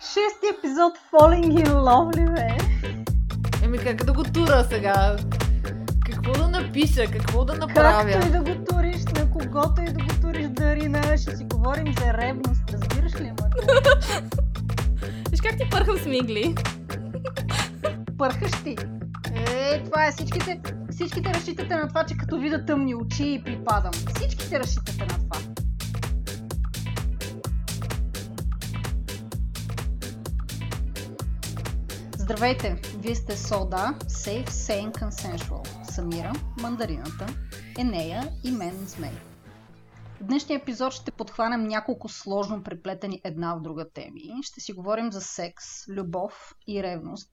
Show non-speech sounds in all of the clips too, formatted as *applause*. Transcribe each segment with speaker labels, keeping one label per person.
Speaker 1: Шести епизод Falling in Love ли бе?
Speaker 2: Еми как да го тура сега? Какво да напиша? Какво да направя?
Speaker 1: Както и да го туриш, на когото и да го туриш, Дарина, ще си говорим за ревност, разбираш ли, ма?
Speaker 3: Виж как ти пърхам с мигли.
Speaker 1: Пърхаш ти. Е, това е всичките, всичките разчитате на това, че като видя тъмни очи и припадам. Всичките разчитате на това. Здравейте! Вие сте Сода, Safe, Sane, Consensual. Самира, Мандарината, Енея и мен Змей. В днешния епизод ще подхванем няколко сложно преплетени една в друга теми. Ще си говорим за секс, любов и ревност.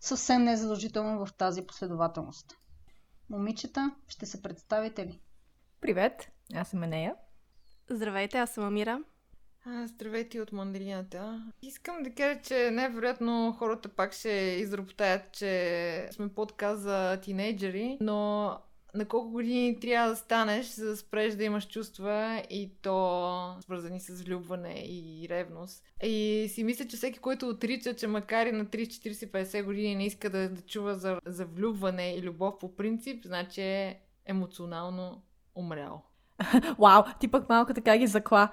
Speaker 1: Съвсем не е задължително в тази последователност. Момичета, ще се представите ли?
Speaker 4: Привет, аз съм Енея.
Speaker 3: Здравейте, аз съм Амира.
Speaker 2: Здравейте от мандарината. Искам да кажа, че най-вероятно хората пак ще изроптаят, че сме подкаст за тинейджери, но на колко години трябва да станеш, за да спреш да имаш чувства и то свързани с влюбване и ревност. И си мисля, че всеки, който отрича, че макар и на 30, 40, 50 години не иска да, да чува за, за влюбване и любов по принцип, значи е емоционално умрял. *laughs*
Speaker 4: Вау, ти пък малко така ги закла.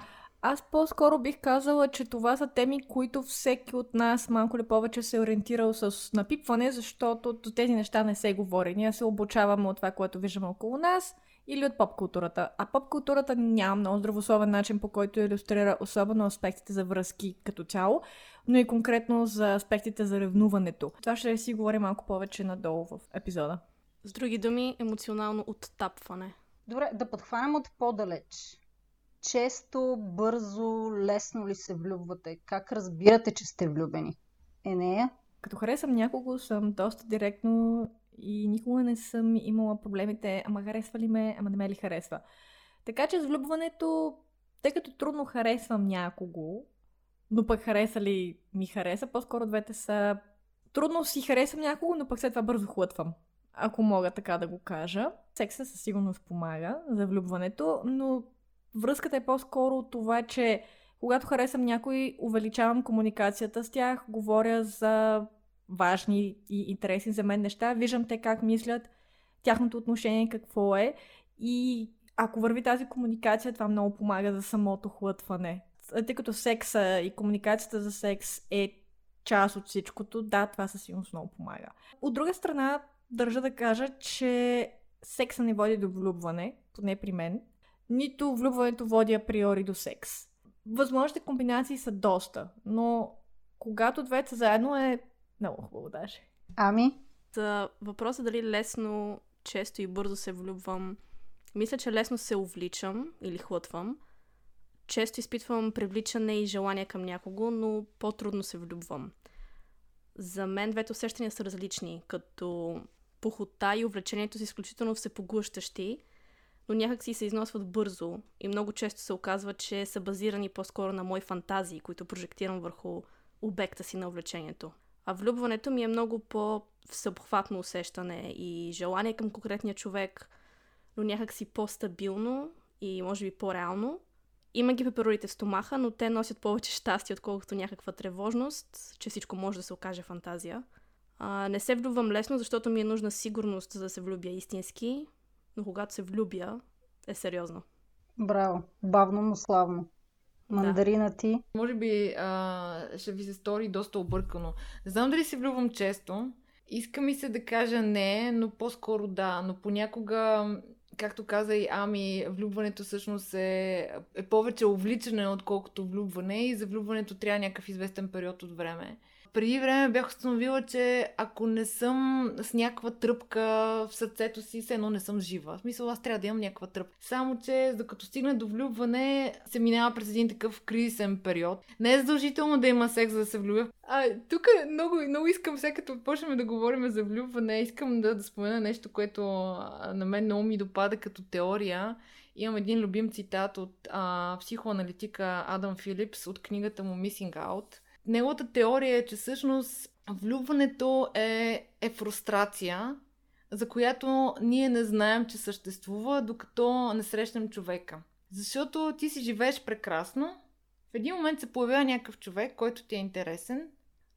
Speaker 4: Аз по-скоро бих казала, че това са теми, които всеки от нас малко ли повече се е ориентирал с напипване, защото тези неща не се говори. Ние се обучаваме от това, което виждаме около нас или от поп-културата. А поп-културата няма много здравословен начин, по който иллюстрира особено аспектите за връзки като цяло, но и конкретно за аспектите за ревнуването. Това ще си говорим малко повече надолу в епизода.
Speaker 3: С други думи, емоционално оттапване.
Speaker 1: Добре, да подхванем от по-далеч. Често, бързо, лесно ли се влюбвате? Как разбирате, че сте влюбени? Енея?
Speaker 4: Като харесвам някого, съм доста директно и никога не съм имала проблемите, ама харесва ли ме, ама не ме ли харесва. Така че с влюбването, тъй като трудно харесвам някого, но пък хареса ли ми хареса, по-скоро двете са трудно си харесвам някого, но пък след това бързо хлътвам. Ако мога така да го кажа. Секса със сигурност помага за влюбването, но връзката е по-скоро това, че когато харесвам някой, увеличавам комуникацията с тях, говоря за важни и интересни за мен неща, виждам те как мислят, тяхното отношение какво е и ако върви тази комуникация, това много помага за самото хлътване. Тъй като секса и комуникацията за секс е част от всичкото, да, това със сигурност много помага. От друга страна, държа да кажа, че секса не води до влюбване, поне при мен нито влюбването води априори до секс. Възможните комбинации са доста, но когато двете са заедно е много хубаво даже.
Speaker 1: Ами?
Speaker 3: За въпроса дали лесно, често и бързо се влюбвам, мисля, че лесно се увличам или хлътвам. Често изпитвам привличане и желание към някого, но по-трудно се влюбвам. За мен двете усещания са различни, като похота и увлечението са изключително всепоглъщащи – но някак си се износват бързо и много често се оказва, че са базирани по-скоро на мои фантазии, които прожектирам върху обекта си на увлечението. А влюбването ми е много по-всеобхватно усещане и желание към конкретния човек, но някак си по-стабилно и може би по-реално. Има ги пеперорите в стомаха, но те носят повече щастие, отколкото някаква тревожност, че всичко може да се окаже фантазия. А, не се влюбвам лесно, защото ми е нужна сигурност, за да се влюбя истински но когато се влюбя, е сериозно.
Speaker 1: Браво! Бавно, но славно. Мандарина да. ти?
Speaker 2: Може би а, ще ви се стори доста объркано. Не знам дали се влюбвам често. Иска ми се да кажа не, но по-скоро да. Но понякога, както каза и Ами, влюбването всъщност е, е повече увличане, отколкото влюбване. И за влюбването трябва някакъв известен период от време преди време бях установила, че ако не съм с някаква тръпка в сърцето си, все едно не съм жива. В смисъл, аз трябва да имам някаква тръпка. Само, че докато стигна до влюбване, се минава през един такъв кризисен период. Не е задължително да има секс, за да се влюбя. А, тук много, много искам, сега като почнем да говорим за влюбване, искам да, да спомена нещо, което на мен много ми допада като теория. Имам един любим цитат от а, психоаналитика Адам Филипс от книгата му Missing Out неговата теория е, че всъщност влюбването е, е фрустрация, за която ние не знаем, че съществува, докато не срещнем човека. Защото ти си живееш прекрасно В един момент се появява някакъв човек, който ти е интересен,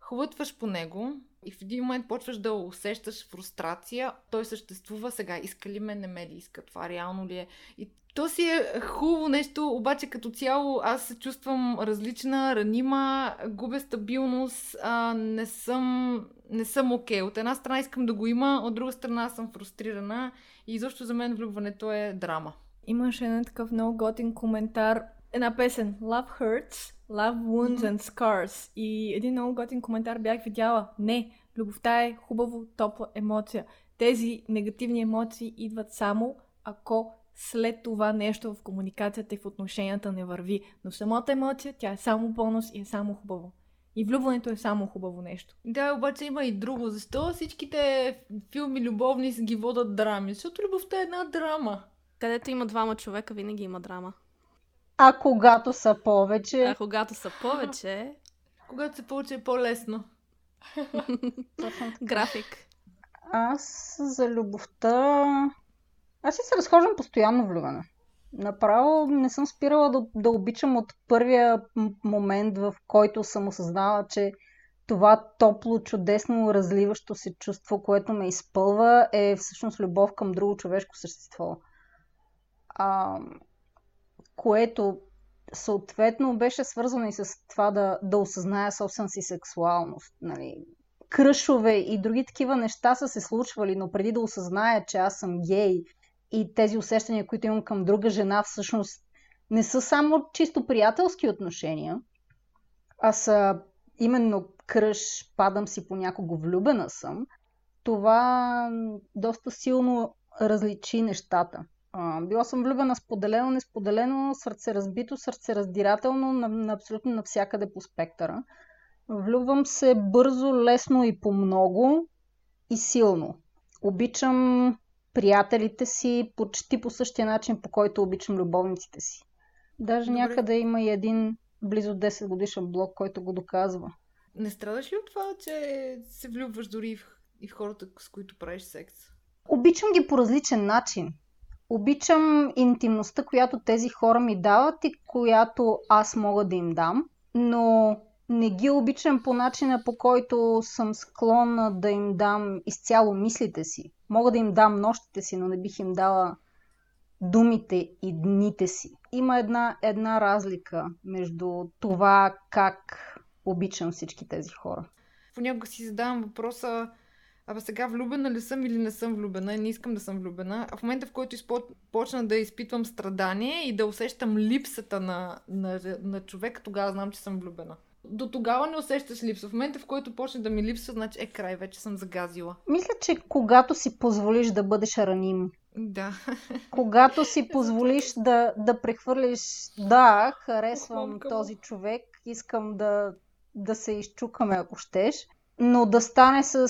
Speaker 2: хлътваш по него и в един момент почваш да усещаш фрустрация. Той съществува сега. Иска ли ме, не ме ли иска? Това реално ли е? И то си е хубаво нещо, обаче като цяло аз се чувствам различна, ранима, губя стабилност, а, не съм, не съм окей. Okay. От една страна искам да го има, от друга страна съм фрустрирана и изобщо за мен влюбването е драма.
Speaker 4: Имаше един такъв много готин коментар, една песен Love Hurts, Love Wounds and Scars и един много готин коментар бях видяла. Не, любовта е хубаво, топла емоция. Тези негативни емоции идват само ако след това нещо в комуникацията и в отношенията не върви. Но самата емоция, тя е само бонус и е само хубаво. И влюбването е само хубаво нещо.
Speaker 2: Да, обаче има и друго. Защо всичките филми любовни ги водат драми? Защото любовта е една драма.
Speaker 3: Където има двама човека, винаги има драма.
Speaker 1: А когато са повече?
Speaker 3: А когато са повече...
Speaker 2: когато се повече е по-лесно.
Speaker 3: График.
Speaker 1: Аз за любовта аз си се разхождам постоянно влюбена. Направо не съм спирала да, да обичам от първия момент, в който съм осъзнала, че това топло, чудесно, разливащо се чувство, което ме изпълва, е всъщност любов към друго човешко същество. А, което съответно беше свързано и с това да, да осъзная собствена си сексуалност. Нали. Кръшове и други такива неща са се случвали, но преди да осъзная, че аз съм гей и тези усещания, които имам към друга жена, всъщност не са само чисто приятелски отношения, а са именно кръж, падам си по някого, влюбена съм, това доста силно различи нещата. Била съм влюбена споделено, несподелено, сърце разбито, сърце раздирателно, на, на абсолютно навсякъде по спектъра. Влюбвам се бързо, лесно и по много и силно. Обичам приятелите си почти по същия начин, по който обичам любовниците си. Даже Добре. някъде има и един близо 10 годишен блог, който го доказва.
Speaker 2: Не страдаш ли от това, че се влюбваш дори в, и в хората, с които правиш секс?
Speaker 1: Обичам ги по различен начин. Обичам интимността, която тези хора ми дават и която аз мога да им дам, но не ги обичам по начина по който съм склонна да им дам изцяло мислите си. Мога да им дам нощите си, но не бих им дала думите и дните си. Има една, една разлика между това как обичам всички тези хора.
Speaker 2: Понякога си задавам въпроса, абе сега влюбена ли съм или не съм влюбена и не искам да съм влюбена. А в момента, в който почна да изпитвам страдание и да усещам липсата на, на, на човека, тогава знам, че съм влюбена до тогава не усещаш липса. В момента, в който почне да ми липсва, значи е край, вече съм загазила.
Speaker 1: Мисля, че когато си позволиш да бъдеш раним,
Speaker 2: да.
Speaker 1: Когато си *laughs* позволиш да, да прехвърлиш, да, харесвам този човек, искам да, да се изчукаме, ако щеш, но да стане с...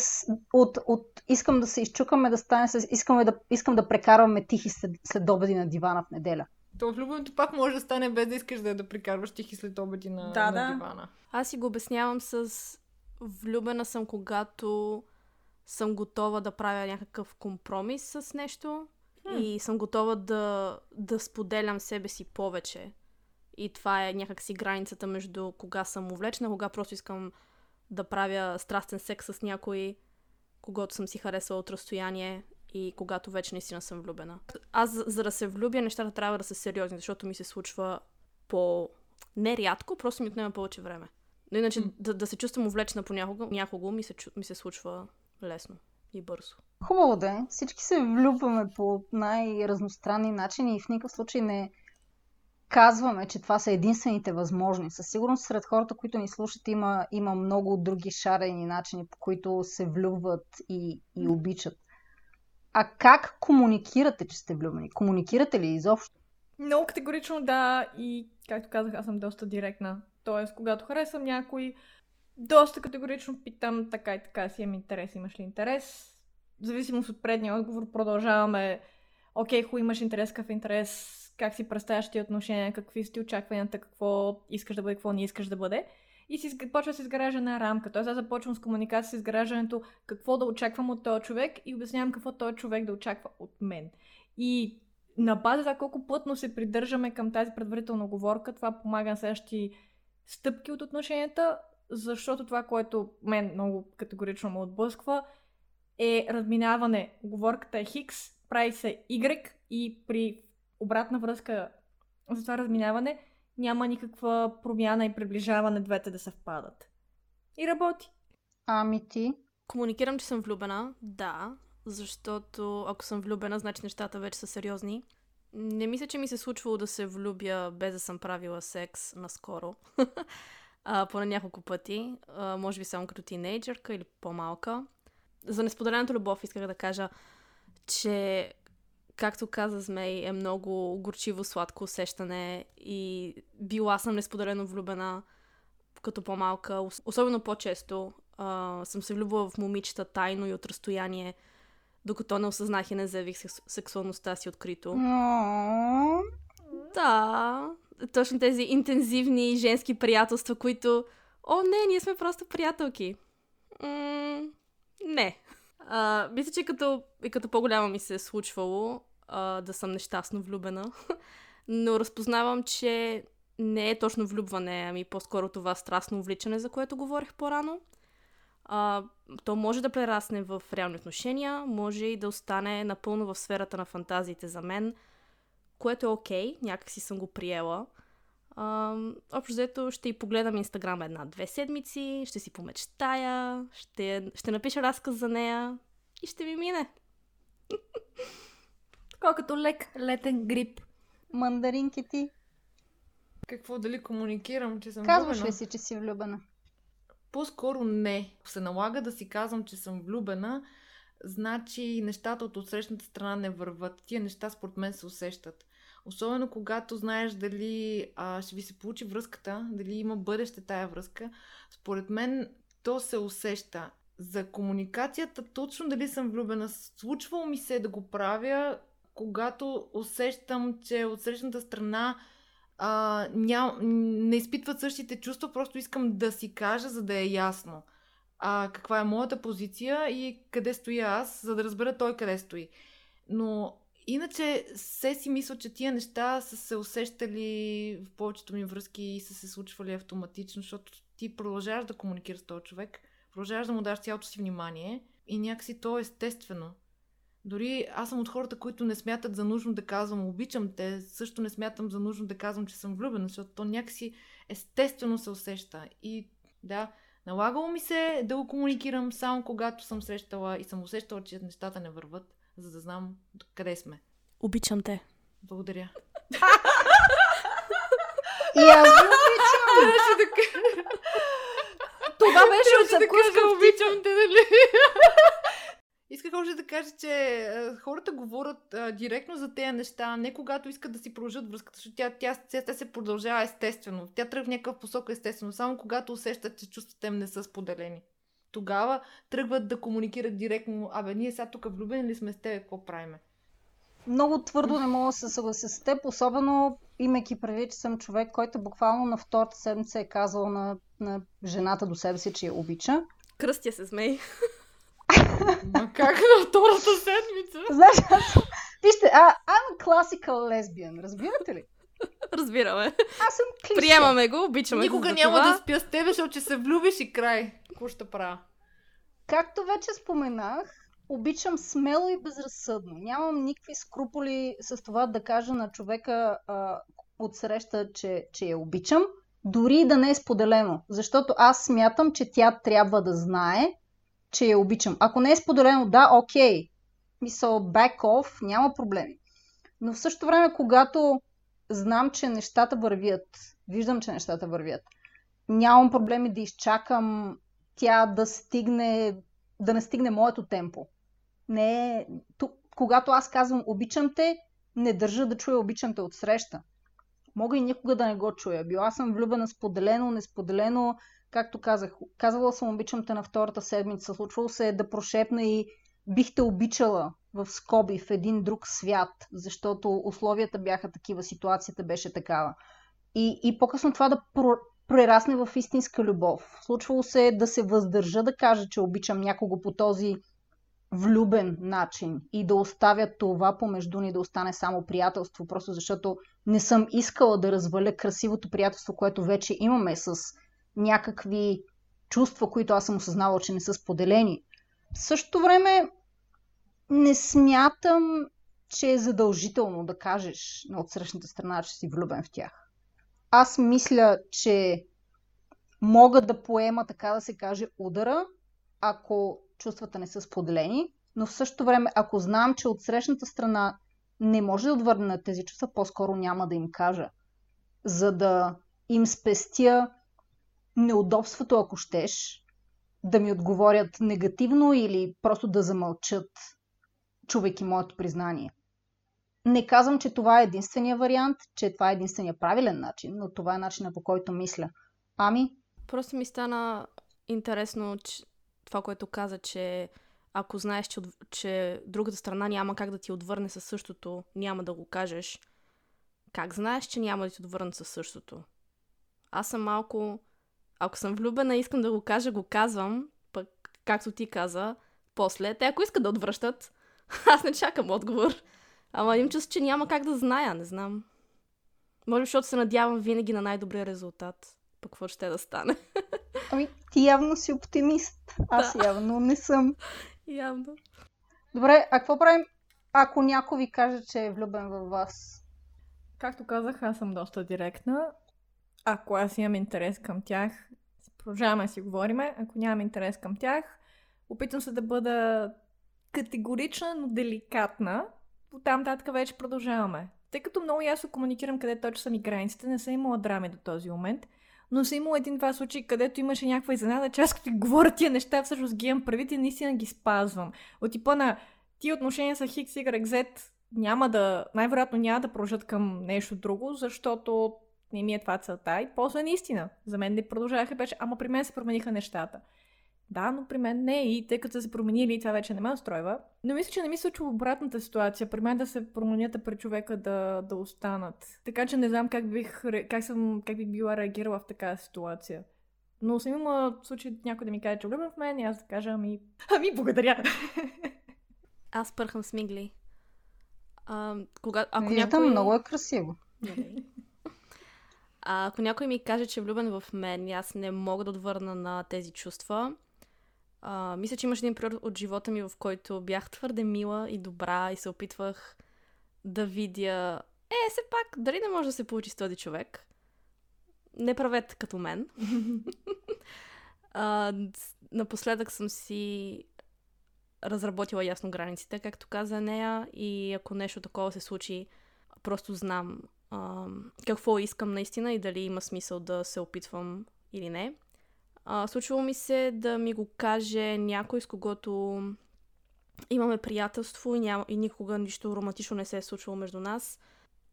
Speaker 1: От, от искам да се изчукаме, да стане с... Искаме да, искам да прекарваме тихи след, след обеди на дивана в неделя.
Speaker 2: То влюбването пак може да стане без да искаш да, да прикарваш тихи след обеди на, да, на да. дивана.
Speaker 3: Аз си го обяснявам с влюбена съм, когато съм готова да правя някакъв компромис с нещо хм. и съм готова да, да споделям себе си повече. И това е някакси границата между кога съм увлечена, кога просто искам да правя страстен секс с някой, когато съм си харесала от разстояние и когато вече наистина съм влюбена. Аз, за, да се влюбя, нещата трябва да са сериозни, защото ми се случва по... Нерядко, просто ми отнема повече време. Но иначе mm. да, да се чувствам увлечена по някого, някого ми се, ми се случва лесно и бързо.
Speaker 1: Хубаво да е. Всички се влюбваме по най-разностранни начини и в никакъв случай не казваме, че това са единствените възможни. Със сигурност сред хората, които ни слушат, има, има много други шарени начини, по които се влюбват и, и обичат. А как комуникирате, че сте влюбени? Комуникирате ли изобщо?
Speaker 4: Много категорично да и, както казах, аз съм доста директна. Тоест, когато харесвам някой, доста категорично питам така и така си имам интерес, имаш ли интерес? В зависимост от предния отговор продължаваме окей, хубаво имаш интерес, какъв интерес, как си представяш ти отношения, какви са ти очакванията, какво искаш да бъде, какво не искаш да бъде и си, почва да се изгражда на рамка. Тоест аз започвам с комуникация с изграждането какво да очаквам от този човек и обяснявам какво този човек да очаква от мен. И на база за колко плътно се придържаме към тази предварителна оговорка, това помага на следващи стъпки от отношенията, защото това, което мен много категорично ме отблъсква, е разминаване. Оговорката е Хикс, прави се Y и при обратна връзка за това разминаване няма никаква промяна и приближаване двете да съвпадат. И работи.
Speaker 1: Ами ти?
Speaker 3: Комуникирам, че съм влюбена, да, защото ако съм влюбена, значи нещата вече са сериозни. Не мисля, че ми се случвало да се влюбя без да съм правила секс наскоро. *laughs* а, поне няколко пъти. А, може би само като тинейджърка или по-малка. За несподелената любов исках да кажа, че както каза Змей, е много горчиво сладко усещане и била съм несподелено влюбена като по-малка, особено по-често. А, съм се влюбвала в момичета тайно и от разстояние, докато не осъзнах и не заявих сексуалността си открито. Да, точно тези интензивни женски приятелства, които О, не, ние сме просто приятелки. М- не. А, мисля, че като, и като по-голяма ми се е случвало а, да съм нещастно влюбена. *laughs* Но разпознавам, че не е точно влюбване, ами по-скоро това страстно увличане, за което говорих по-рано. А, то може да прерасне в реални отношения, може и да остане напълно в сферата на фантазиите за мен, което е окей, okay, някакси съм го приела. Общо взето ще и погледам Инстаграм една-две седмици, ще си помечтая, ще, ще напиша разказ за нея и ще ми мине.
Speaker 4: Колкото лек летен грип.
Speaker 1: Мандаринки ти.
Speaker 2: Какво, дали комуникирам, че съм
Speaker 1: Казваш
Speaker 2: влюбена?
Speaker 1: ли си, че си влюбена?
Speaker 2: По-скоро не. Ако се налага да си казвам, че съм влюбена, значи нещата от отсрещната страна не върват. Тия неща според мен се усещат. Особено когато знаеш дали а, ще ви се получи връзката, дали има бъдеще тая връзка. Според мен то се усеща. За комуникацията, точно дали съм влюбена, случвало ми се да го правя, когато усещам, че от срещната страна а, ням, не изпитват същите чувства, просто искам да си кажа, за да е ясно а, каква е моята позиция и къде стоя аз, за да разбера той къде стои. Но иначе се си мисля, че тия неща са се усещали в повечето ми връзки и са се случвали автоматично, защото ти продължаваш да комуникираш с този човек, продължаваш да му даш цялото си внимание и някакси то е естествено. Дори аз съм от хората, които не смятат за нужно да казвам обичам те, също не смятам за нужно да казвам, че съм влюбена, защото то някакси естествено се усеща. И да, налагало ми се да го комуникирам само когато съм срещала и съм усещала, че нещата не върват, за да знам къде сме.
Speaker 3: Обичам те.
Speaker 2: Благодаря.
Speaker 1: И аз ви обичам. *laughs*
Speaker 4: Това беше от закуска.
Speaker 2: обичам те, нали? *laughs* Исках още да кажа, че а, хората говорят а, директно за тези неща, не когато искат да си продължат връзката, защото тя, тя, тя, тя се продължава естествено. Тя тръгва в някакъв посока естествено, само когато усещат, че чувствата им не са споделени. Тогава тръгват да комуникират директно, абе, ние сега тук влюбени ли сме с теб, какво правиме?
Speaker 1: Много твърдо не мога да се съглася с теб, особено имайки предвид, че съм човек, който буквално на втората седмица е казал на, на жената до себе си, че я обича.
Speaker 3: Кръстя се, змей.
Speaker 2: Ма *laughs* как на втората седмица?
Speaker 1: Знаеш, аз. Вижте, а, I'm a classical lesbian, разбирате ли? *laughs*
Speaker 3: Разбираме.
Speaker 1: Аз съм клише.
Speaker 3: Приемаме го, обичаме
Speaker 2: Никога
Speaker 3: го
Speaker 2: няма
Speaker 3: това.
Speaker 2: да спя с тебе, защото че се влюбиш и край. Какво ще правя?
Speaker 1: Както вече споменах, обичам смело и безразсъдно. Нямам никакви скруполи с това да кажа на човека а, отсреща, че, че я обичам, дори да не е споделено. Защото аз смятам, че тя трябва да знае, че я обичам. Ако не е споделено, да, окей. Мисъл, back off, няма проблеми. Но в същото време, когато знам, че нещата вървят, виждам, че нещата вървят, нямам проблеми да изчакам тя да стигне, да не стигне моето темпо. Не е... Тук, когато аз казвам обичам те, не държа да чуя обичам те от среща. Мога и никога да не го чуя. Била съм влюбена споделено, несподелено, както казах. Казвала съм обичам те на втората седмица. Случвало се е да прошепна и бих те обичала в скоби в един друг свят, защото условията бяха такива, ситуацията беше такава. И, и по-късно това да прерасне в истинска любов. Случвало се е да се въздържа да кажа, че обичам някого по този влюбен начин и да оставя това помежду ни да остане само приятелство, просто защото не съм искала да разваля красивото приятелство, което вече имаме с някакви чувства, които аз съм осъзнавала, че не са споделени. В същото време не смятам, че е задължително да кажеш на отсрещната страна, че си влюбен в тях. Аз мисля, че мога да поема, така да се каже, удара, ако чувствата не са споделени, но в същото време, ако знам, че от срещната страна не може да отвърне на тези чувства, по-скоро няма да им кажа. За да им спестя неудобството, ако щеш, да ми отговорят негативно или просто да замълчат, чувайки моето признание. Не казвам, че това е единствения вариант, че това е единствения правилен начин, но това е начинът по който мисля. Ами?
Speaker 3: Просто ми стана интересно че, това, което каза, че ако знаеш, че, че другата страна няма как да ти отвърне със същото, няма да го кажеш. Как знаеш, че няма да ти отвърне със същото? Аз съм малко... Ако съм влюбена искам да го кажа, го казвам, пък, както ти каза, после. Те, ако искат да отвръщат, *laughs* аз не чакам отговор. Ама им чувство, че няма как да зная, не знам. Може би, защото се надявам винаги на най-добрия резултат. Пък какво ще да стане? *laughs*
Speaker 1: Ами, ти явно си оптимист. Аз да. явно не съм.
Speaker 3: Явно.
Speaker 1: Добре, а какво правим, ако някой ви каже, че е влюбен във вас?
Speaker 4: Както казах, аз съм доста директна. Ако аз имам интерес към тях, продължаваме да си говориме. Ако нямам интерес към тях, опитвам се да бъда категорична, но деликатна. Оттам татък вече продължаваме. Тъй като много ясно комуникирам къде точно са ми границите, не съм имала драми до този момент, но съм имала един-два случаи, където имаше някаква изненада, че аз като говоря тия неща, всъщност ги имам предвид и наистина ги спазвам. От типа на тия отношения с Хикс, Y, Z няма да, най-вероятно няма да продължат към нещо друго, защото не ми е това целта и после наистина. За мен не продължаваха беше, ама при мен се промениха нещата. Да, но при мен не и тъй като са се променили, това вече не ме устройва. Но мисля, че не ми се случва обратната ситуация. При мен да се променят, а при човека да, да останат. Така че не знам как бих, как, съм, как бих била реагирала в такава ситуация. Но съм имала случай някой да ми каже, че влюбен в мен и аз да кажа, ами, ами благодаря. *laughs*
Speaker 3: Аз пърхам смигли. А, кога, ако
Speaker 1: Виждам, някой... много е красиво.
Speaker 3: А, ако някой ми каже, че е влюбен в мен и аз не мога да отвърна на тези чувства, а, мисля, че имаше един период от живота ми, в който бях твърде мила и добра и се опитвах да видя е, все пак, дали не може да се получи с този човек. Не правете като мен. *laughs* а, напоследък съм си разработила ясно границите, както каза нея, и ако нещо такова се случи, просто знам а, какво искам наистина и дали има смисъл да се опитвам или не. А, случвало ми се да ми го каже някой, с когото имаме приятелство и, няма, и никога нищо романтично не се е случвало между нас.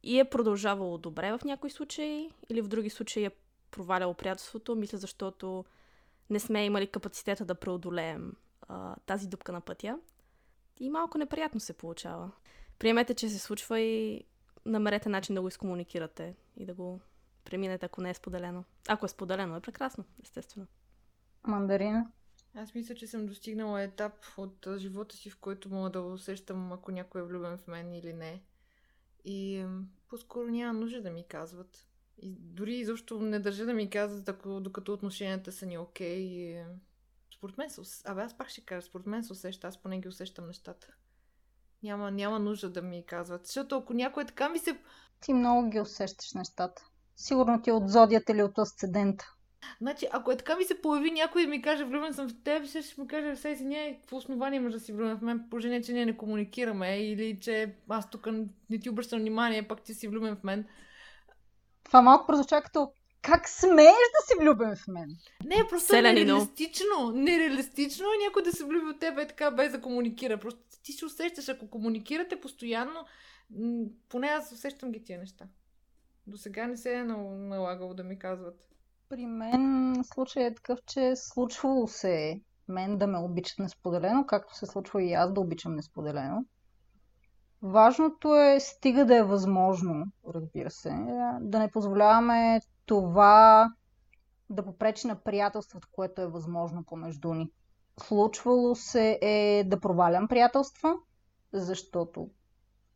Speaker 3: И е продължавало добре в някои случаи, или в други случаи е проваляло приятелството, мисля, защото не сме имали капацитета да преодолеем а, тази дупка на пътя. И малко неприятно се получава. Приемете, че се случва и намерете начин да го изкомуникирате и да го преминете, ако не е споделено. Ако е споделено, е прекрасно, естествено.
Speaker 1: Мандарина?
Speaker 2: Аз мисля, че съм достигнала етап от живота си, в който мога да усещам ако някой е влюбен в мен или не. И по-скоро няма нужда да ми казват. И дори изобщо не държа да ми казват, ако, докато отношенията са ни окей. Okay. Според мен се... Абе, аз пак ще кажа, според мен се усеща, аз поне ги усещам нещата. Няма, няма нужда да ми казват. Защото ако някой така ми се...
Speaker 1: Ти много ги усещаш нещата. Сигурно ти е от зодията или от асцендента.
Speaker 2: Значи, ако е така ми се появи някой и ми каже, влюбен съм в теб, ще му каже, все си не, какво основание може да си влюбен в мен, положение, че ние не комуникираме или че аз тук не ти обръщам внимание, пак ти си влюбен в мен.
Speaker 1: Това малко прозвуча като как смееш да си влюбен в мен?
Speaker 2: Не, просто е нереалистично. Нереалистично е някой да се влюби от теб е така без да комуникира. Просто ти се усещаш, ако комуникирате постоянно, поне аз усещам ги тия неща. До сега не се е налагало да ми казват.
Speaker 1: При мен случай е такъв, че случвало се мен да ме обичат несподелено, както се случва и аз да обичам несподелено. Важното е, стига да е възможно, разбира се, да не позволяваме това да попречи на приятелството, което е възможно помежду ни. Случвало се е да провалям приятелства, защото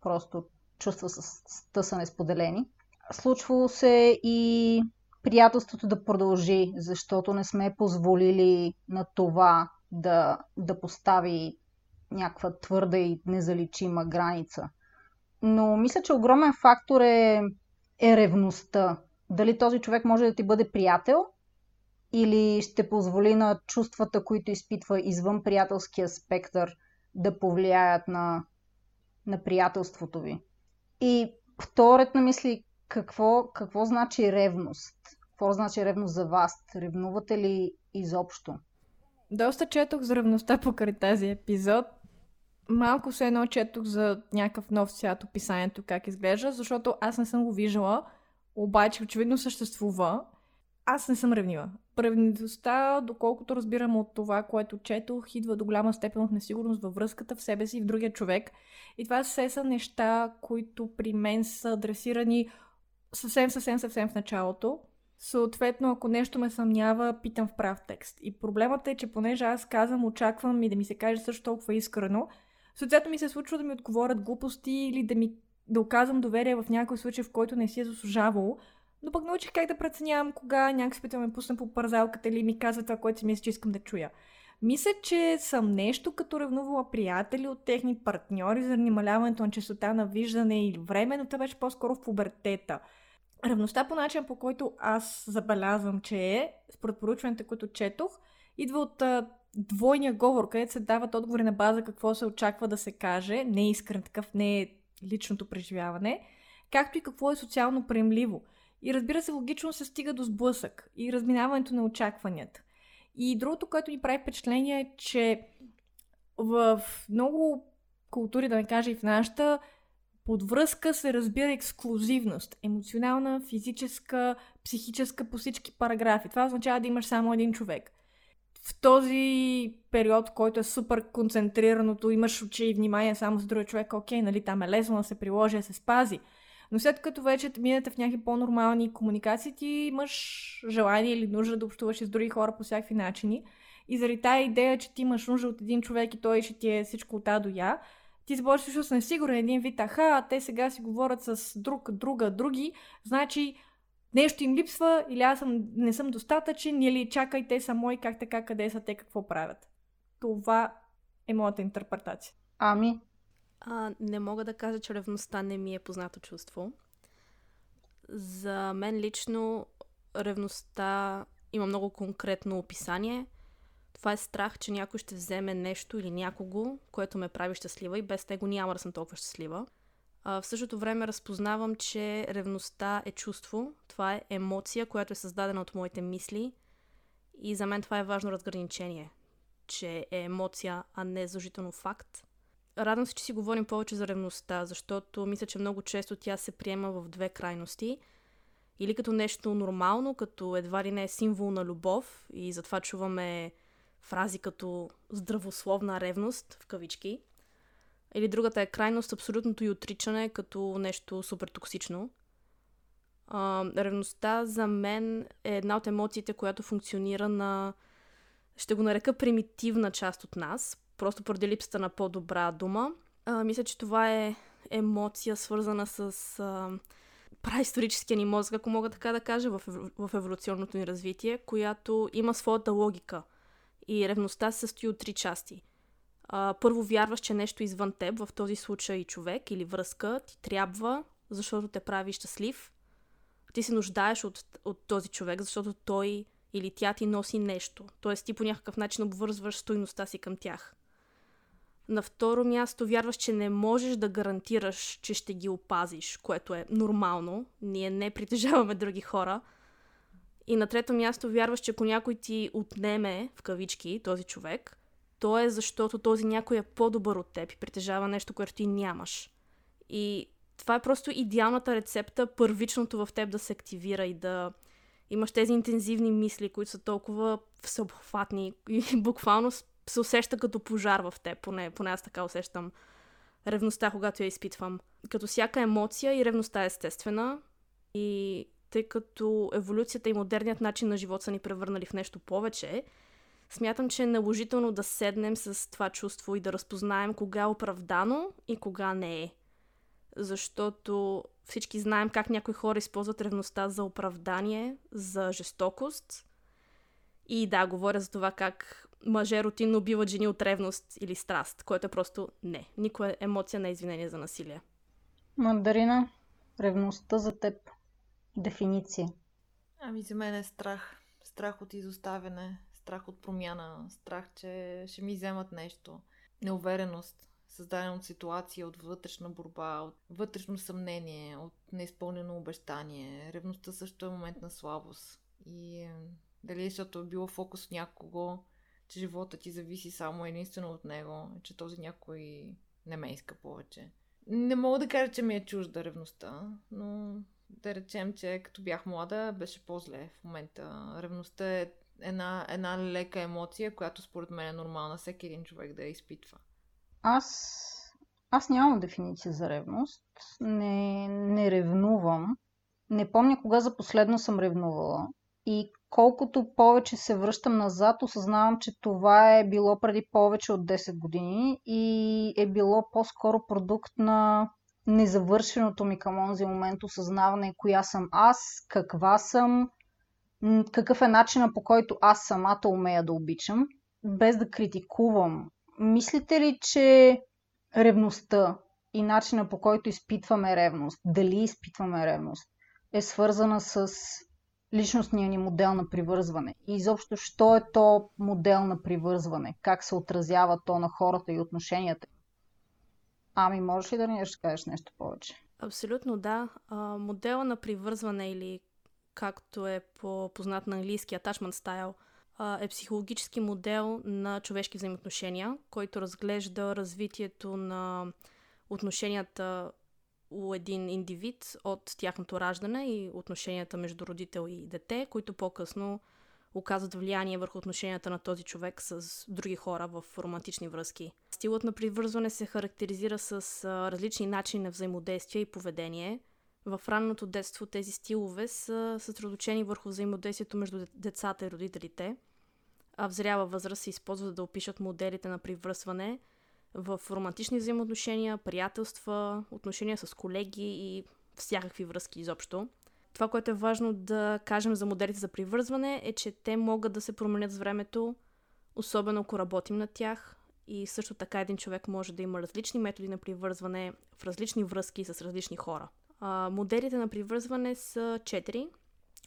Speaker 1: просто чувства с са несподелени. Случвало се и приятелството да продължи, защото не сме позволили на това да, да постави някаква твърда и незаличима граница. Но мисля, че огромен фактор е, е ревността. Дали този човек може да ти бъде приятел или ще позволи на чувствата, които изпитва извън приятелския спектър, да повлияят на, на приятелството ви. И вторият на мисли, какво, какво значи ревност? Какво значи ревност за вас? Ревнувате ли изобщо?
Speaker 4: Доста четох за ревността покрай тази епизод. Малко се едно четох за някакъв нов свят описанието как изглежда, защото аз не съм го виждала, обаче очевидно съществува. Аз не съм ревнива. Ревнивостта, доколкото разбирам от това, което четох, идва до голяма степен от несигурност във връзката в себе си и в другия човек. И това все са неща, които при мен са адресирани съвсем, съвсем, съвсем в началото. Съответно, ако нещо ме съмнява, питам в прав текст. И проблемът е, че понеже аз казвам, очаквам и да ми се каже също толкова искрено, съответно ми се случва да ми отговорят глупости или да ми да оказвам доверие в някой случай, в който не си е заслужавало, но пък научих как да преценявам кога някой се ме пусне по парзалката или ми казва това, което си мисля, че искам да чуя. Мисля, че съм нещо като ревнувала приятели от техни партньори за намаляването на частота на виждане или време, но това беше по-скоро в пубертета. Ревността по начин, по който аз забелязвам, че е, според поручването, които четох, идва от а, двойния говор, където се дават отговори на база какво се очаква да се каже, не е искрен такъв, не е личното преживяване, както и какво е социално приемливо. И разбира се, логично се стига до сблъсък и разминаването на очакванията. И другото, което ни прави впечатление е, че в много култури, да не кажа и в нашата, под връзка се разбира ексклюзивност. Емоционална, физическа, психическа по всички параграфи. Това означава да имаш само един човек. В този период, който е супер концентрираното, имаш очи и внимание само за другия човек, окей, нали, там е лесно да се приложи, да се спази. Но след като вече минете в някакви по-нормални комуникации, ти имаш желание или нужда да общуваш с други хора по всякакви начини. И заради тази идея, че ти имаш нужда от един човек и той ще ти е всичко от А до Я, ти започваш също с несигурен един вид, аха, те сега си говорят с друг, друга, други, значи нещо им липсва или аз съм, не съм достатъчен, или чакай, те са мои, как така, къде са те, какво правят. Това е моята интерпретация.
Speaker 1: Ами?
Speaker 3: А, не мога да кажа, че ревността не ми е познато чувство. За мен лично ревността има много конкретно описание – това е страх, че някой ще вземе нещо или някого, което ме прави щастлива и без него няма да съм толкова щастлива. А, в същото време разпознавам, че ревността е чувство, това е емоция, която е създадена от моите мисли и за мен това е важно разграничение, че е емоция, а не зажително факт. Радвам се, че си говорим повече за ревността, защото мисля, че много често тя се приема в две крайности. Или като нещо нормално, като едва ли не е символ на любов и затова чуваме фрази като здравословна ревност, в кавички. Или другата е крайност, абсолютното и отричане като нещо супер токсично. А, ревността за мен е една от емоциите, която функционира на, ще го нарека примитивна част от нас, просто поради липсата на по-добра дума. А, мисля, че това е емоция, свързана с а, праисторическия ни мозък, ако мога така да кажа, в, в еволюционното ни развитие, която има своята логика – и ревността се състои от три части. А, първо вярваш, че нещо извън теб, в този случай човек или връзка, ти трябва, защото те прави щастлив. Ти се нуждаеш от, от този човек, защото той или тя ти носи нещо. Тоест ти по някакъв начин обвързваш стойността си към тях. На второ място вярваш, че не можеш да гарантираш, че ще ги опазиш, което е нормално. Ние не притежаваме други хора – и на трето място вярваш, че ако някой ти отнеме, в кавички, този човек, то е защото този някой е по-добър от теб и притежава нещо, което ти нямаш. И това е просто идеалната рецепта, първичното в теб да се активира и да имаш тези интензивни мисли, които са толкова всеобхватни и *laughs* буквално се усеща като пожар в теб, поне, поне аз така усещам ревността, когато я изпитвам. Като всяка емоция и ревността е естествена и тъй като еволюцията и модерният начин на живот са ни превърнали в нещо повече, Смятам, че е наложително да седнем с това чувство и да разпознаем кога е оправдано и кога не е. Защото всички знаем как някои хора използват ревността за оправдание, за жестокост. И да, говоря за това как мъже рутинно убиват жени от ревност или страст, което е просто не. Никоя емоция не е извинение за насилие.
Speaker 1: Мандарина, ревността за теб. Дефиниция.
Speaker 2: Ами за мен е страх. Страх от изоставяне, страх от промяна, страх, че ще ми вземат нещо. Неувереност, създадена от ситуация, от вътрешна борба, от вътрешно съмнение, от неизпълнено обещание. Ревността също е момент на слабост. И е, дали защото е било фокус от някого, че живота ти зависи само единствено от него, че този някой не ме иска повече. Не мога да кажа, че ми е чужда ревността, но да речем, че като бях млада, беше по-зле в момента. Ревността е една, една лека емоция, която според мен е нормална всеки един човек да я изпитва.
Speaker 1: Аз, аз нямам дефиниция за ревност. Не, не ревнувам. Не помня кога за последно съм ревнувала. И колкото повече се връщам назад, осъзнавам, че това е било преди повече от 10 години и е било по-скоро продукт на незавършеното ми към онзи момент осъзнаване коя съм аз, каква съм, какъв е начина по който аз самата умея да обичам, без да критикувам. Мислите ли, че ревността и начина по който изпитваме ревност, дали изпитваме ревност, е свързана с личностния ни модел на привързване? И изобщо, що е то модел на привързване? Как се отразява то на хората и отношенията? Ами, можеш ли да ни ще кажеш нещо повече?
Speaker 3: Абсолютно да. А, модела на привързване или както е по-познат на английски attachment style, е психологически модел на човешки взаимоотношения, който разглежда развитието на отношенията у един индивид от тяхното раждане и отношенията между родител и дете, които по-късно оказват влияние върху отношенията на този човек с други хора в романтични връзки. Стилът на привързване се характеризира с различни начини на взаимодействие и поведение. В ранното детство тези стилове са съсредоточени върху взаимодействието между децата и родителите, а в зряла възраст се използват да опишат моделите на привързване в романтични взаимоотношения, приятелства, отношения с колеги и всякакви връзки изобщо. Това, което е важно да кажем за моделите за привързване е, че те могат да се променят с времето, особено ако работим над тях. И също така един човек може да има различни методи на привързване в различни връзки с различни хора. А, моделите на привързване са четири.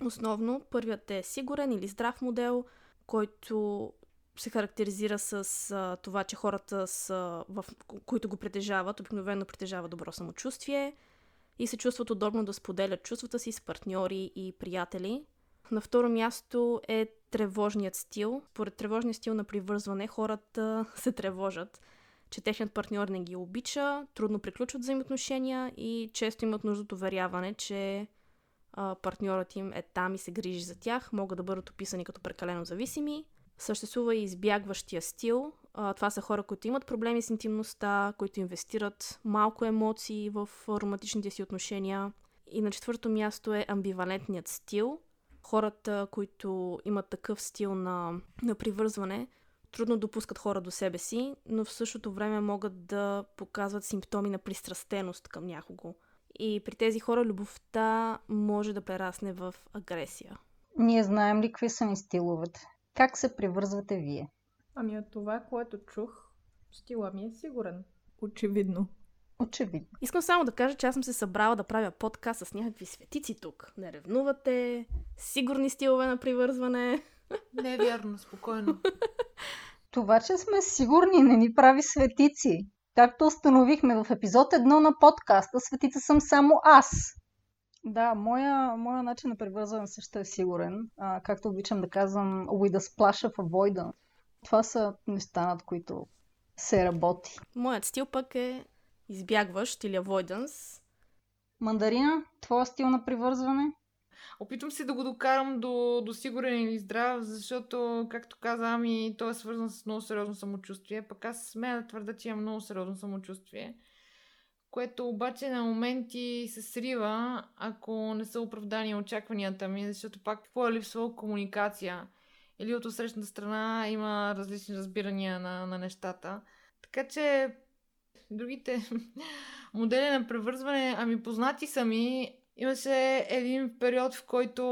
Speaker 3: Основно, първият е сигурен или здрав модел, който се характеризира с а, това, че хората, са, в, които го притежават, обикновено притежават добро самочувствие – и се чувстват удобно да споделят чувствата си с партньори и приятели. На второ място е тревожният стил. Поред тревожния стил на привързване хората *laughs* се тревожат, че техният партньор не ги обича, трудно приключват взаимоотношения и често имат нужда от уверяване, че партньорът им е там и се грижи за тях, могат да бъдат описани като прекалено зависими. Съществува и избягващия стил, това са хора, които имат проблеми с интимността, които инвестират малко емоции в романтичните си отношения. И на четвърто място е амбивалентният стил. Хората, които имат такъв стил на, на привързване, трудно допускат хора до себе си, но в същото време могат да показват симптоми на пристрастеност към някого. И при тези хора любовта може да прерасне в агресия.
Speaker 1: Ние знаем ли какви са ни стиловете? Как се привързвате вие?
Speaker 4: Ами от това, което чух, стила ми е сигурен. Очевидно.
Speaker 1: Очевидно.
Speaker 3: Искам само да кажа, че аз съм се събрала да правя подкаст с някакви светици тук. Не ревнувате, сигурни стилове на привързване.
Speaker 2: Не е вярно, спокойно. *laughs*
Speaker 1: Това, че сме сигурни, не ни прави светици. Както установихме в епизод 1 на подкаста, светица съм само аз. Да, моя, моя начин на привързване също е сигурен. А, както обичам да казвам, with a splash of avoidance. Това са неща, над които се работи.
Speaker 3: Моят стил пък е избягващ или avoidance.
Speaker 1: Мандарина, твоя стил на привързване?
Speaker 2: Опитвам се да го докарам до, до сигурен или здрав, защото, както каза Ами, то е свързан с много сериозно самочувствие. Пък аз смея да твърда, че имам много сериозно самочувствие, което обаче на моменти се срива, ако не са оправдани очакванията ми, защото пак какво е липсвало комуникация. Или от срещната страна има различни разбирания на, на нещата. Така че другите *laughs* модели на превързване, ами познати са ми. Имаше един период, в който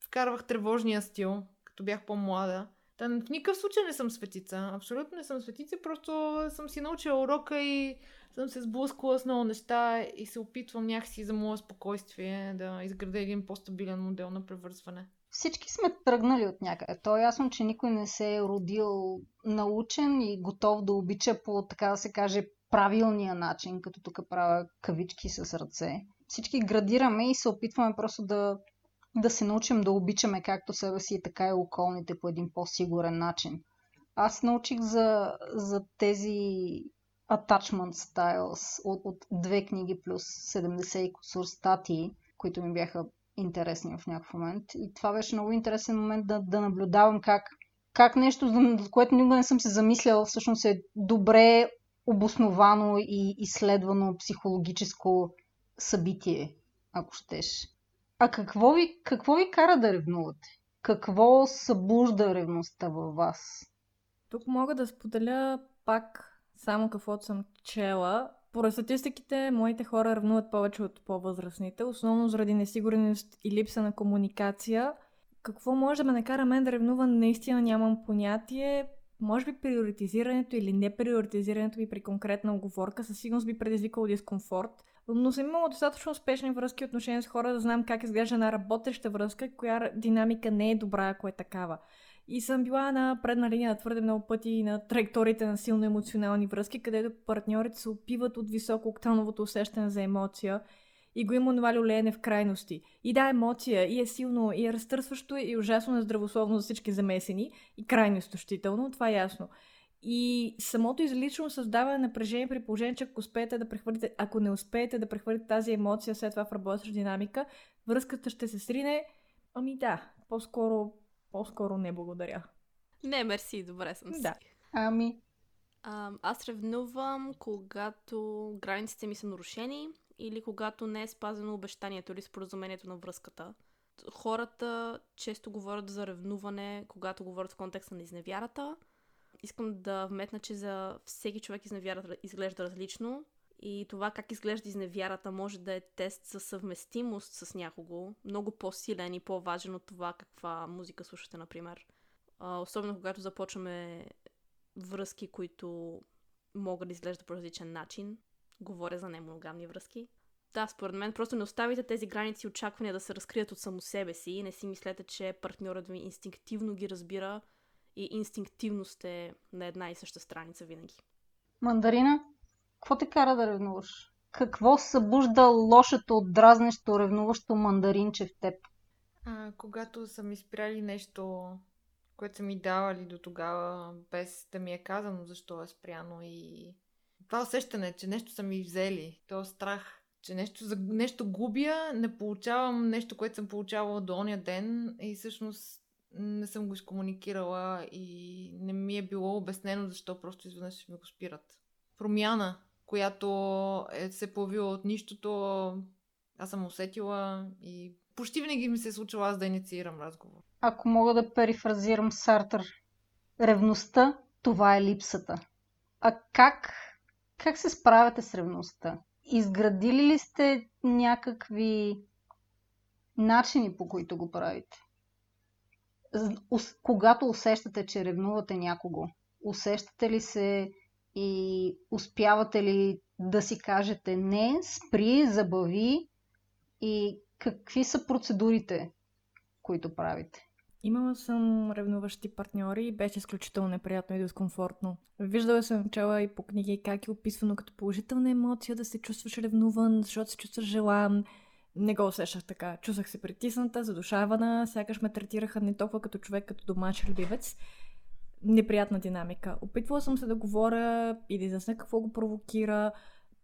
Speaker 2: вкарвах тревожния стил, като бях по-млада. Та в никакъв случай не съм светица. Абсолютно не съм светица, просто съм си научила урока и съм се сблъскала с много неща и се опитвам някакси за моя спокойствие да изградя един по-стабилен модел на превързване.
Speaker 1: Всички сме тръгнали от някъде. То е ясно, че никой не се е родил научен и готов да обича по, така да се каже, правилния начин, като тук правя кавички с ръце. Всички градираме и се опитваме просто да, да се научим да обичаме както себе си, така и околните по един по-сигурен начин. Аз научих за, за тези attachment styles от, от две книги плюс 70 и кусур статии, които ми бяха интересни в някакъв момент. И това беше много интересен момент да, да наблюдавам как, как нещо, за което никога не съм се замисляла, всъщност е добре обосновано и изследвано психологическо събитие, ако щеш. А какво ви, какво ви кара да ревнувате? Какво събужда ревността във вас?
Speaker 4: Тук мога да споделя пак само каквото съм чела. Поред статистиките, моите хора ревнуват повече от по-възрастните, основно заради несигурност и липса на комуникация. Какво може да ме накара мен да ревнува, наистина нямам понятие. Може би приоритизирането или неприоритизирането ми при конкретна оговорка със сигурност би предизвикало дискомфорт. Но съм имала достатъчно успешни връзки отношения с хора да знам как изглежда една работеща връзка, коя динамика не е добра, ако е такава. И съм била на предна линия твърде много пъти на траекториите на силно емоционални връзки, където партньорите се опиват от високо октановото усещане за емоция и го има това люлеене в крайности. И да, емоция, и е силно, и е разтърсващо, и ужасно нездравословно за всички замесени, и крайно изтощително, това е ясно. И самото излично създава напрежение при положение, че ако успеете да прехвърлите, ако не успеете да прехвърлите тази емоция след това в работеща динамика, връзката ще се срине. Ами да, по-скоро по-скоро не благодаря.
Speaker 3: Не, мерси, добре съм си.
Speaker 4: Да.
Speaker 1: Ами,
Speaker 3: А, аз ревнувам, когато границите ми са нарушени или когато не е спазено обещанието или споразумението на връзката. Хората често говорят за ревнуване, когато говорят в контекста на изневярата. Искам да вметна, че за всеки човек изневярата изглежда различно и това как изглежда изневярата може да е тест за съвместимост с някого, много по-силен и по-важен от това каква музика слушате, например. А, особено когато започваме връзки, които могат да изглеждат по различен начин. Говоря за немоногамни връзки. Да, според мен просто не оставите тези граници и очаквания да се разкрият от само себе си и не си мислете, че партньорът ви инстинктивно ги разбира и инстинктивно сте на една и съща страница винаги.
Speaker 1: мандарина, какво те кара да ревнуваш? Какво събужда лошото, дразнещо, ревнуващо мандаринче в теб?
Speaker 2: А, когато са ми спряли нещо, което са ми давали до тогава, без да ми е казано защо е спряно и това усещане, че нещо са ми взели, то страх, че нещо, нещо губя, не получавам нещо, което съм получавала до ония ден и всъщност не съм го изкомуникирала и не ми е било обяснено защо просто изведнъж ми го спират. Промяна, която е се появила от нищото, аз съм усетила и почти винаги ми се е случило аз да инициирам разговор.
Speaker 1: Ако мога да перифразирам Сартър, ревността, това е липсата. А как, как се справяте с ревността? Изградили ли сте някакви начини, по които го правите? Когато усещате, че ревнувате някого, усещате ли се и успявате ли да си кажете не, спри, забави и какви са процедурите, които правите?
Speaker 4: Имала съм ревнуващи партньори и беше изключително неприятно и дискомфортно. Виждала съм чела и по книги как е описвано като положителна емоция да се чувстваш ревнуван, защото се чувстваш желан. Не го усещах така. Чувствах се притисната, задушавана, сякаш ме третираха не толкова като човек, като домашен любимец. Неприятна динамика. Опитвала съм се да говоря и да изясня какво го провокира.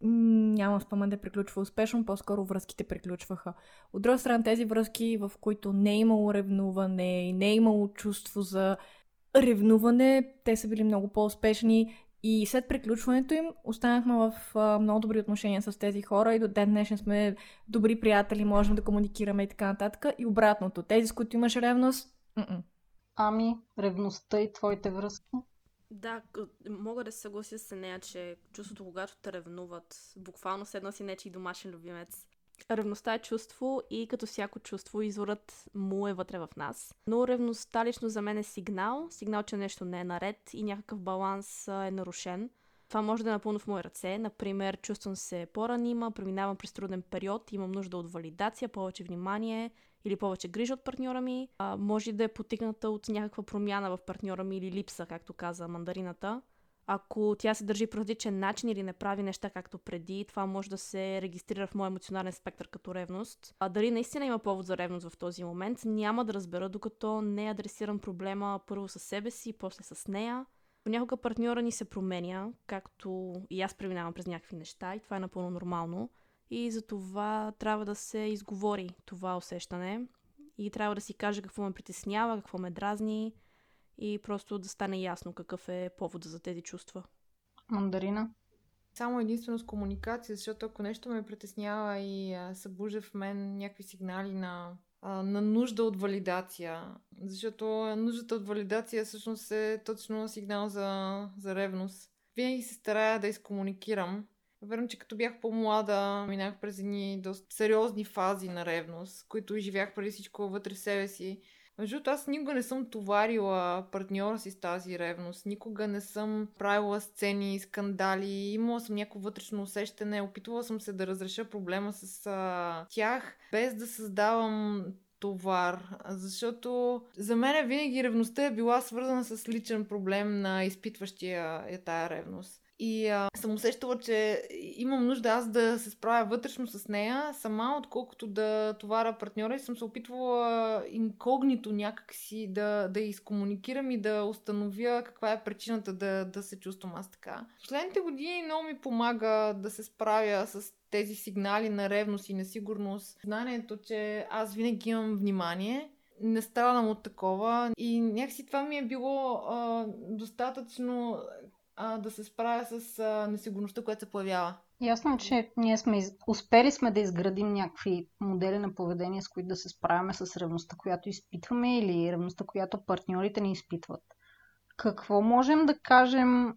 Speaker 4: Нямам спомен да приключва успешно, по-скоро връзките приключваха. От друга страна, тези връзки, в които не е имало ревнуване и не е имало чувство за ревнуване, те са били много по-успешни и след приключването им останахме в а, много добри отношения с тези хора и до ден днешен сме добри приятели, можем да комуникираме и така нататък. И обратното, тези, с които имаш ревност, м-м.
Speaker 1: Ами, ревността и твоите връзки?
Speaker 3: Да, мога да се съглася с нея, че чувството, когато те ревнуват, буквално седна си нечи домашен любимец. Ревността е чувство и като всяко чувство изворът му е вътре в нас. Но ревността лично за мен е сигнал, сигнал, че нещо не е наред и някакъв баланс е нарушен. Това може да е напълно в мои ръце. Например, чувствам се по-ранима, преминавам през труден период, имам нужда от валидация, повече внимание или повече грижа от партньора ми. А, може да е потикната от някаква промяна в партньора ми или липса, както каза мандарината. Ако тя се държи по различен начин или не прави неща както преди, това може да се регистрира в моя емоционален спектър като ревност. А дали наистина има повод за ревност в този момент, няма да разбера, докато не адресирам проблема първо с себе си, после с нея. Понякога партньора ни се променя, както и аз преминавам през някакви неща и това е напълно нормално. И за това трябва да се изговори това усещане и трябва да си каже какво ме притеснява, какво ме дразни и просто да стане ясно какъв е повод за тези чувства.
Speaker 1: Мандарина?
Speaker 2: Само единствено с комуникация, защото ако нещо ме притеснява и събужда в мен някакви сигнали на, на нужда от валидация, защото нуждата от валидация всъщност е точно сигнал за, за ревност. Винаги се старая да изкомуникирам, Верно, че като бях по-млада, минах през едни доста сериозни фази на ревност, които изживях преди всичко вътре себе си. Между аз никога не съм товарила партньора си с тази ревност. Никога не съм правила сцени, скандали. Имала съм някакво вътрешно усещане. Опитвала съм се да разреша проблема с а, тях, без да създавам товар. Защото за мен винаги ревността е била свързана с личен проблем на изпитващия е тая ревност. И а, съм усещала, че имам нужда аз да се справя вътрешно с нея сама, отколкото да товара партньора и съм се опитвала инкогнито някакси да, да изкомуникирам и да установя каква е причината да, да се чувствам аз така. Последните години много ми помага да се справя с тези сигнали на ревност и несигурност. Знанието, че аз винаги имам внимание, не страдам от такова и някакси това ми е било а, достатъчно а, да се справя с а, несигурността, която се появява.
Speaker 1: Ясно е, че ние сме из... успели сме да изградим някакви модели на поведение, с които да се справяме с ревността, която изпитваме или ревността, която партньорите ни изпитват. Какво можем да кажем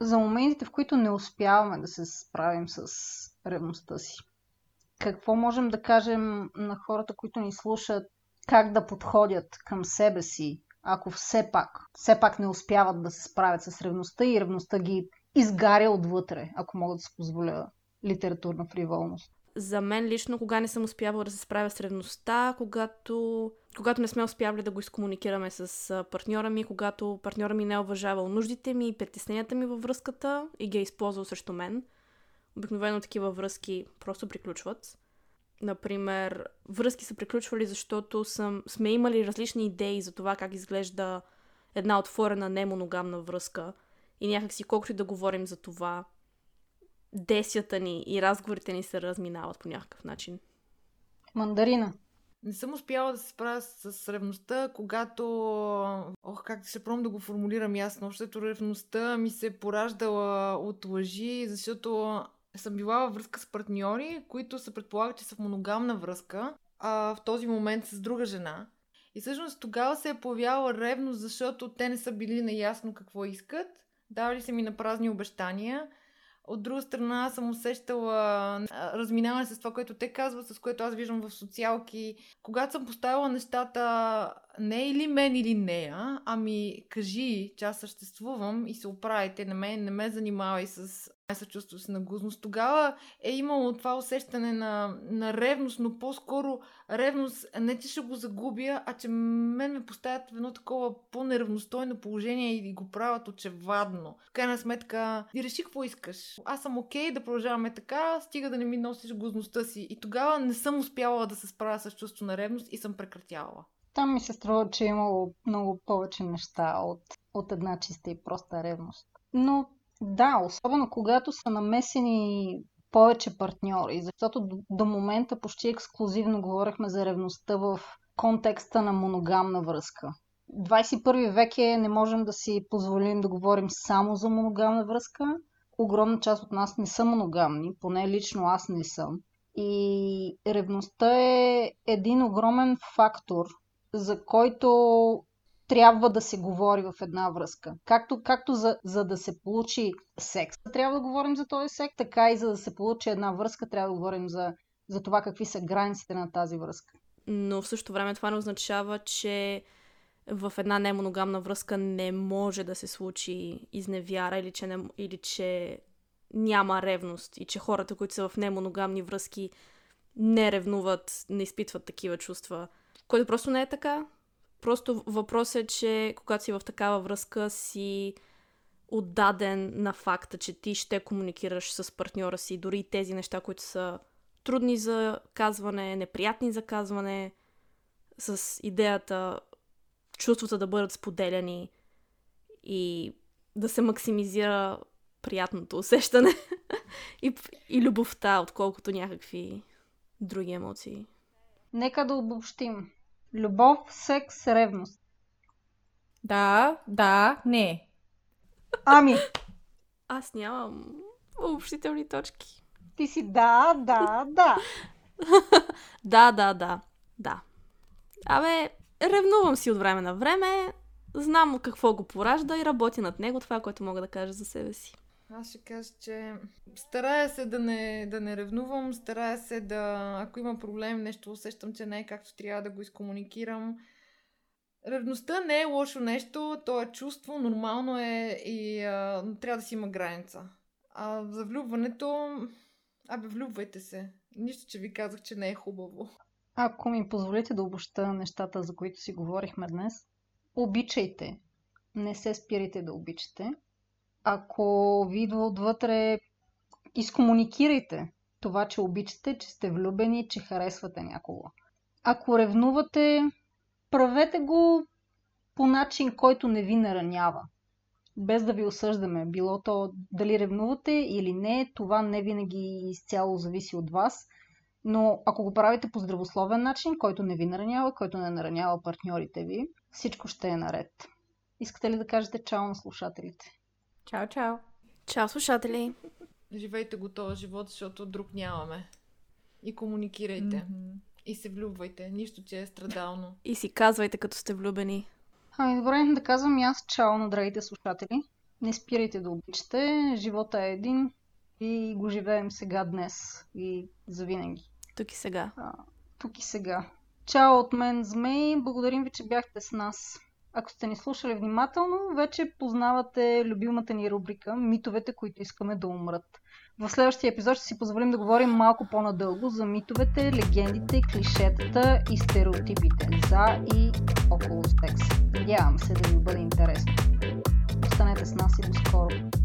Speaker 1: за моментите, в които не успяваме да се справим с ревността си? Какво можем да кажем на хората, които ни слушат, как да подходят към себе си ако все пак, все пак не успяват да се справят с ревността и ревността ги изгаря отвътре, ако мога да се позволя литературна фриволност.
Speaker 3: За мен лично, кога не съм успявала да се справя с ревността, когато, когато не сме успявали да го изкомуникираме с партньора ми, когато партньора ми не е уважавал нуждите ми и притесненията ми във връзката и ги е използвал срещу мен. Обикновено такива връзки просто приключват. Например, връзки са приключвали, защото съм, сме имали различни идеи за това как изглежда една отворена немоногамна връзка. И някакси, колкото и да говорим за това, действията ни и разговорите ни се разминават по някакъв начин.
Speaker 1: Мандарина.
Speaker 2: Не съм успяла да се справя с ревността, когато... Ох, как ще пробвам да го формулирам ясно. Защото ревността ми се пораждала от лъжи, защото съм била във връзка с партньори, които се предполагат, че са в моногамна връзка, а в този момент с друга жена. И всъщност тогава се е появяла ревност, защото те не са били наясно какво искат, давали са ми на празни обещания. От друга страна съм усещала разминаване с това, което те казват, с което аз виждам в социалки. Когато съм поставила нещата не или мен или нея, ами кажи, че аз съществувам и се оправите на мен, не ме занимавай с съчувство с нагузност. Тогава е имало това усещане на, на ревност, но по-скоро ревност не че ще го загубя, а че мен ме поставят в едно такова по-нервностойно положение и го правят очевадно. В крайна сметка, и реши какво искаш. Аз съм окей okay да продължаваме така, стига да не ми носиш гузността си. И тогава не съм успявала да се справя с чувство на ревност и съм прекратявала.
Speaker 1: Там ми се струва, че е имало много повече неща от, от една чиста и проста ревност. Но да, особено когато са намесени повече партньори, защото до, до момента почти ексклюзивно говорихме за ревността в контекста на моногамна връзка. 21 век е, не можем да си позволим да говорим само за моногамна връзка. Огромна част от нас не са моногамни, поне лично аз не съм. И ревността е един огромен фактор, за който трябва да се говори в една връзка. Както, както за, за да се получи секс, трябва да говорим за този секс, така и за да се получи една връзка, трябва да говорим за, за това какви са границите на тази връзка.
Speaker 3: Но в същото време това не означава, че в една немоногамна връзка не може да се случи изневяра или че, не, или че няма ревност и че хората, които са в немоногамни връзки, не ревнуват, не изпитват такива чувства. Което просто не е така. Просто въпросът е, че когато си в такава връзка си отдаден на факта, че ти ще комуникираш с партньора си, дори тези неща, които са трудни за казване, неприятни за казване, с идеята чувствата да бъдат споделяни и да се максимизира приятното усещане *laughs* и, и любовта, отколкото някакви други емоции.
Speaker 1: Нека да обобщим. Любов, секс, ревност.
Speaker 4: Да, да, не.
Speaker 1: Ами,
Speaker 3: Аз нямам обобщителни точки.
Speaker 1: ти си да, да, да. *laughs*
Speaker 3: Да, да, да, да. Абе, ревнувам си от време на време, знам какво го поражда и работя над него. Това е което мога да кажа за себе си.
Speaker 2: Аз ще кажа, че старая се да не, да не ревнувам, старая се да, ако има проблем, нещо усещам, че не е както трябва да го изкомуникирам. Ревността не е лошо нещо, то е чувство, нормално е и а, трябва да си има граница. А за влюбването, абе влюбвайте се. Нищо, че ви казах, че не е хубаво.
Speaker 1: Ако ми позволите да обобща нещата, за които си говорихме днес, обичайте. Не се спирайте да обичате. Ако ви идва отвътре, изкомуникирайте това, че обичате, че сте влюбени, че харесвате някого. Ако ревнувате, правете го по начин, който не ви наранява. Без да ви осъждаме. Било то дали ревнувате или не, това не винаги изцяло зависи от вас. Но ако го правите по здравословен начин, който не ви наранява, който не наранява партньорите ви, всичко ще е наред. Искате ли да кажете чао на слушателите?
Speaker 4: Чао, чао.
Speaker 3: Чао, слушатели!
Speaker 2: Живейте го този живот, защото друг нямаме. И комуникирайте.
Speaker 4: Мгм.
Speaker 2: И се влюбвайте. Нищо, че е страдално.
Speaker 3: И си казвайте, като сте влюбени.
Speaker 1: Ами добре, да казвам и аз чао на драгите слушатели. Не спирайте да обичате. Живота е един и го живеем сега, днес и завинаги.
Speaker 3: Тук и сега.
Speaker 1: А, тук и сега. Чао от мен, Змей. Благодарим ви, че бяхте с нас. Ако сте ни слушали внимателно, вече познавате любимата ни рубрика Митовете, които искаме да умрат. В следващия епизод ще си позволим да говорим малко по-надълго за митовете, легендите, клишетата и стереотипите за и около секс. Надявам се да ви бъде интересно. Останете с нас и до скоро!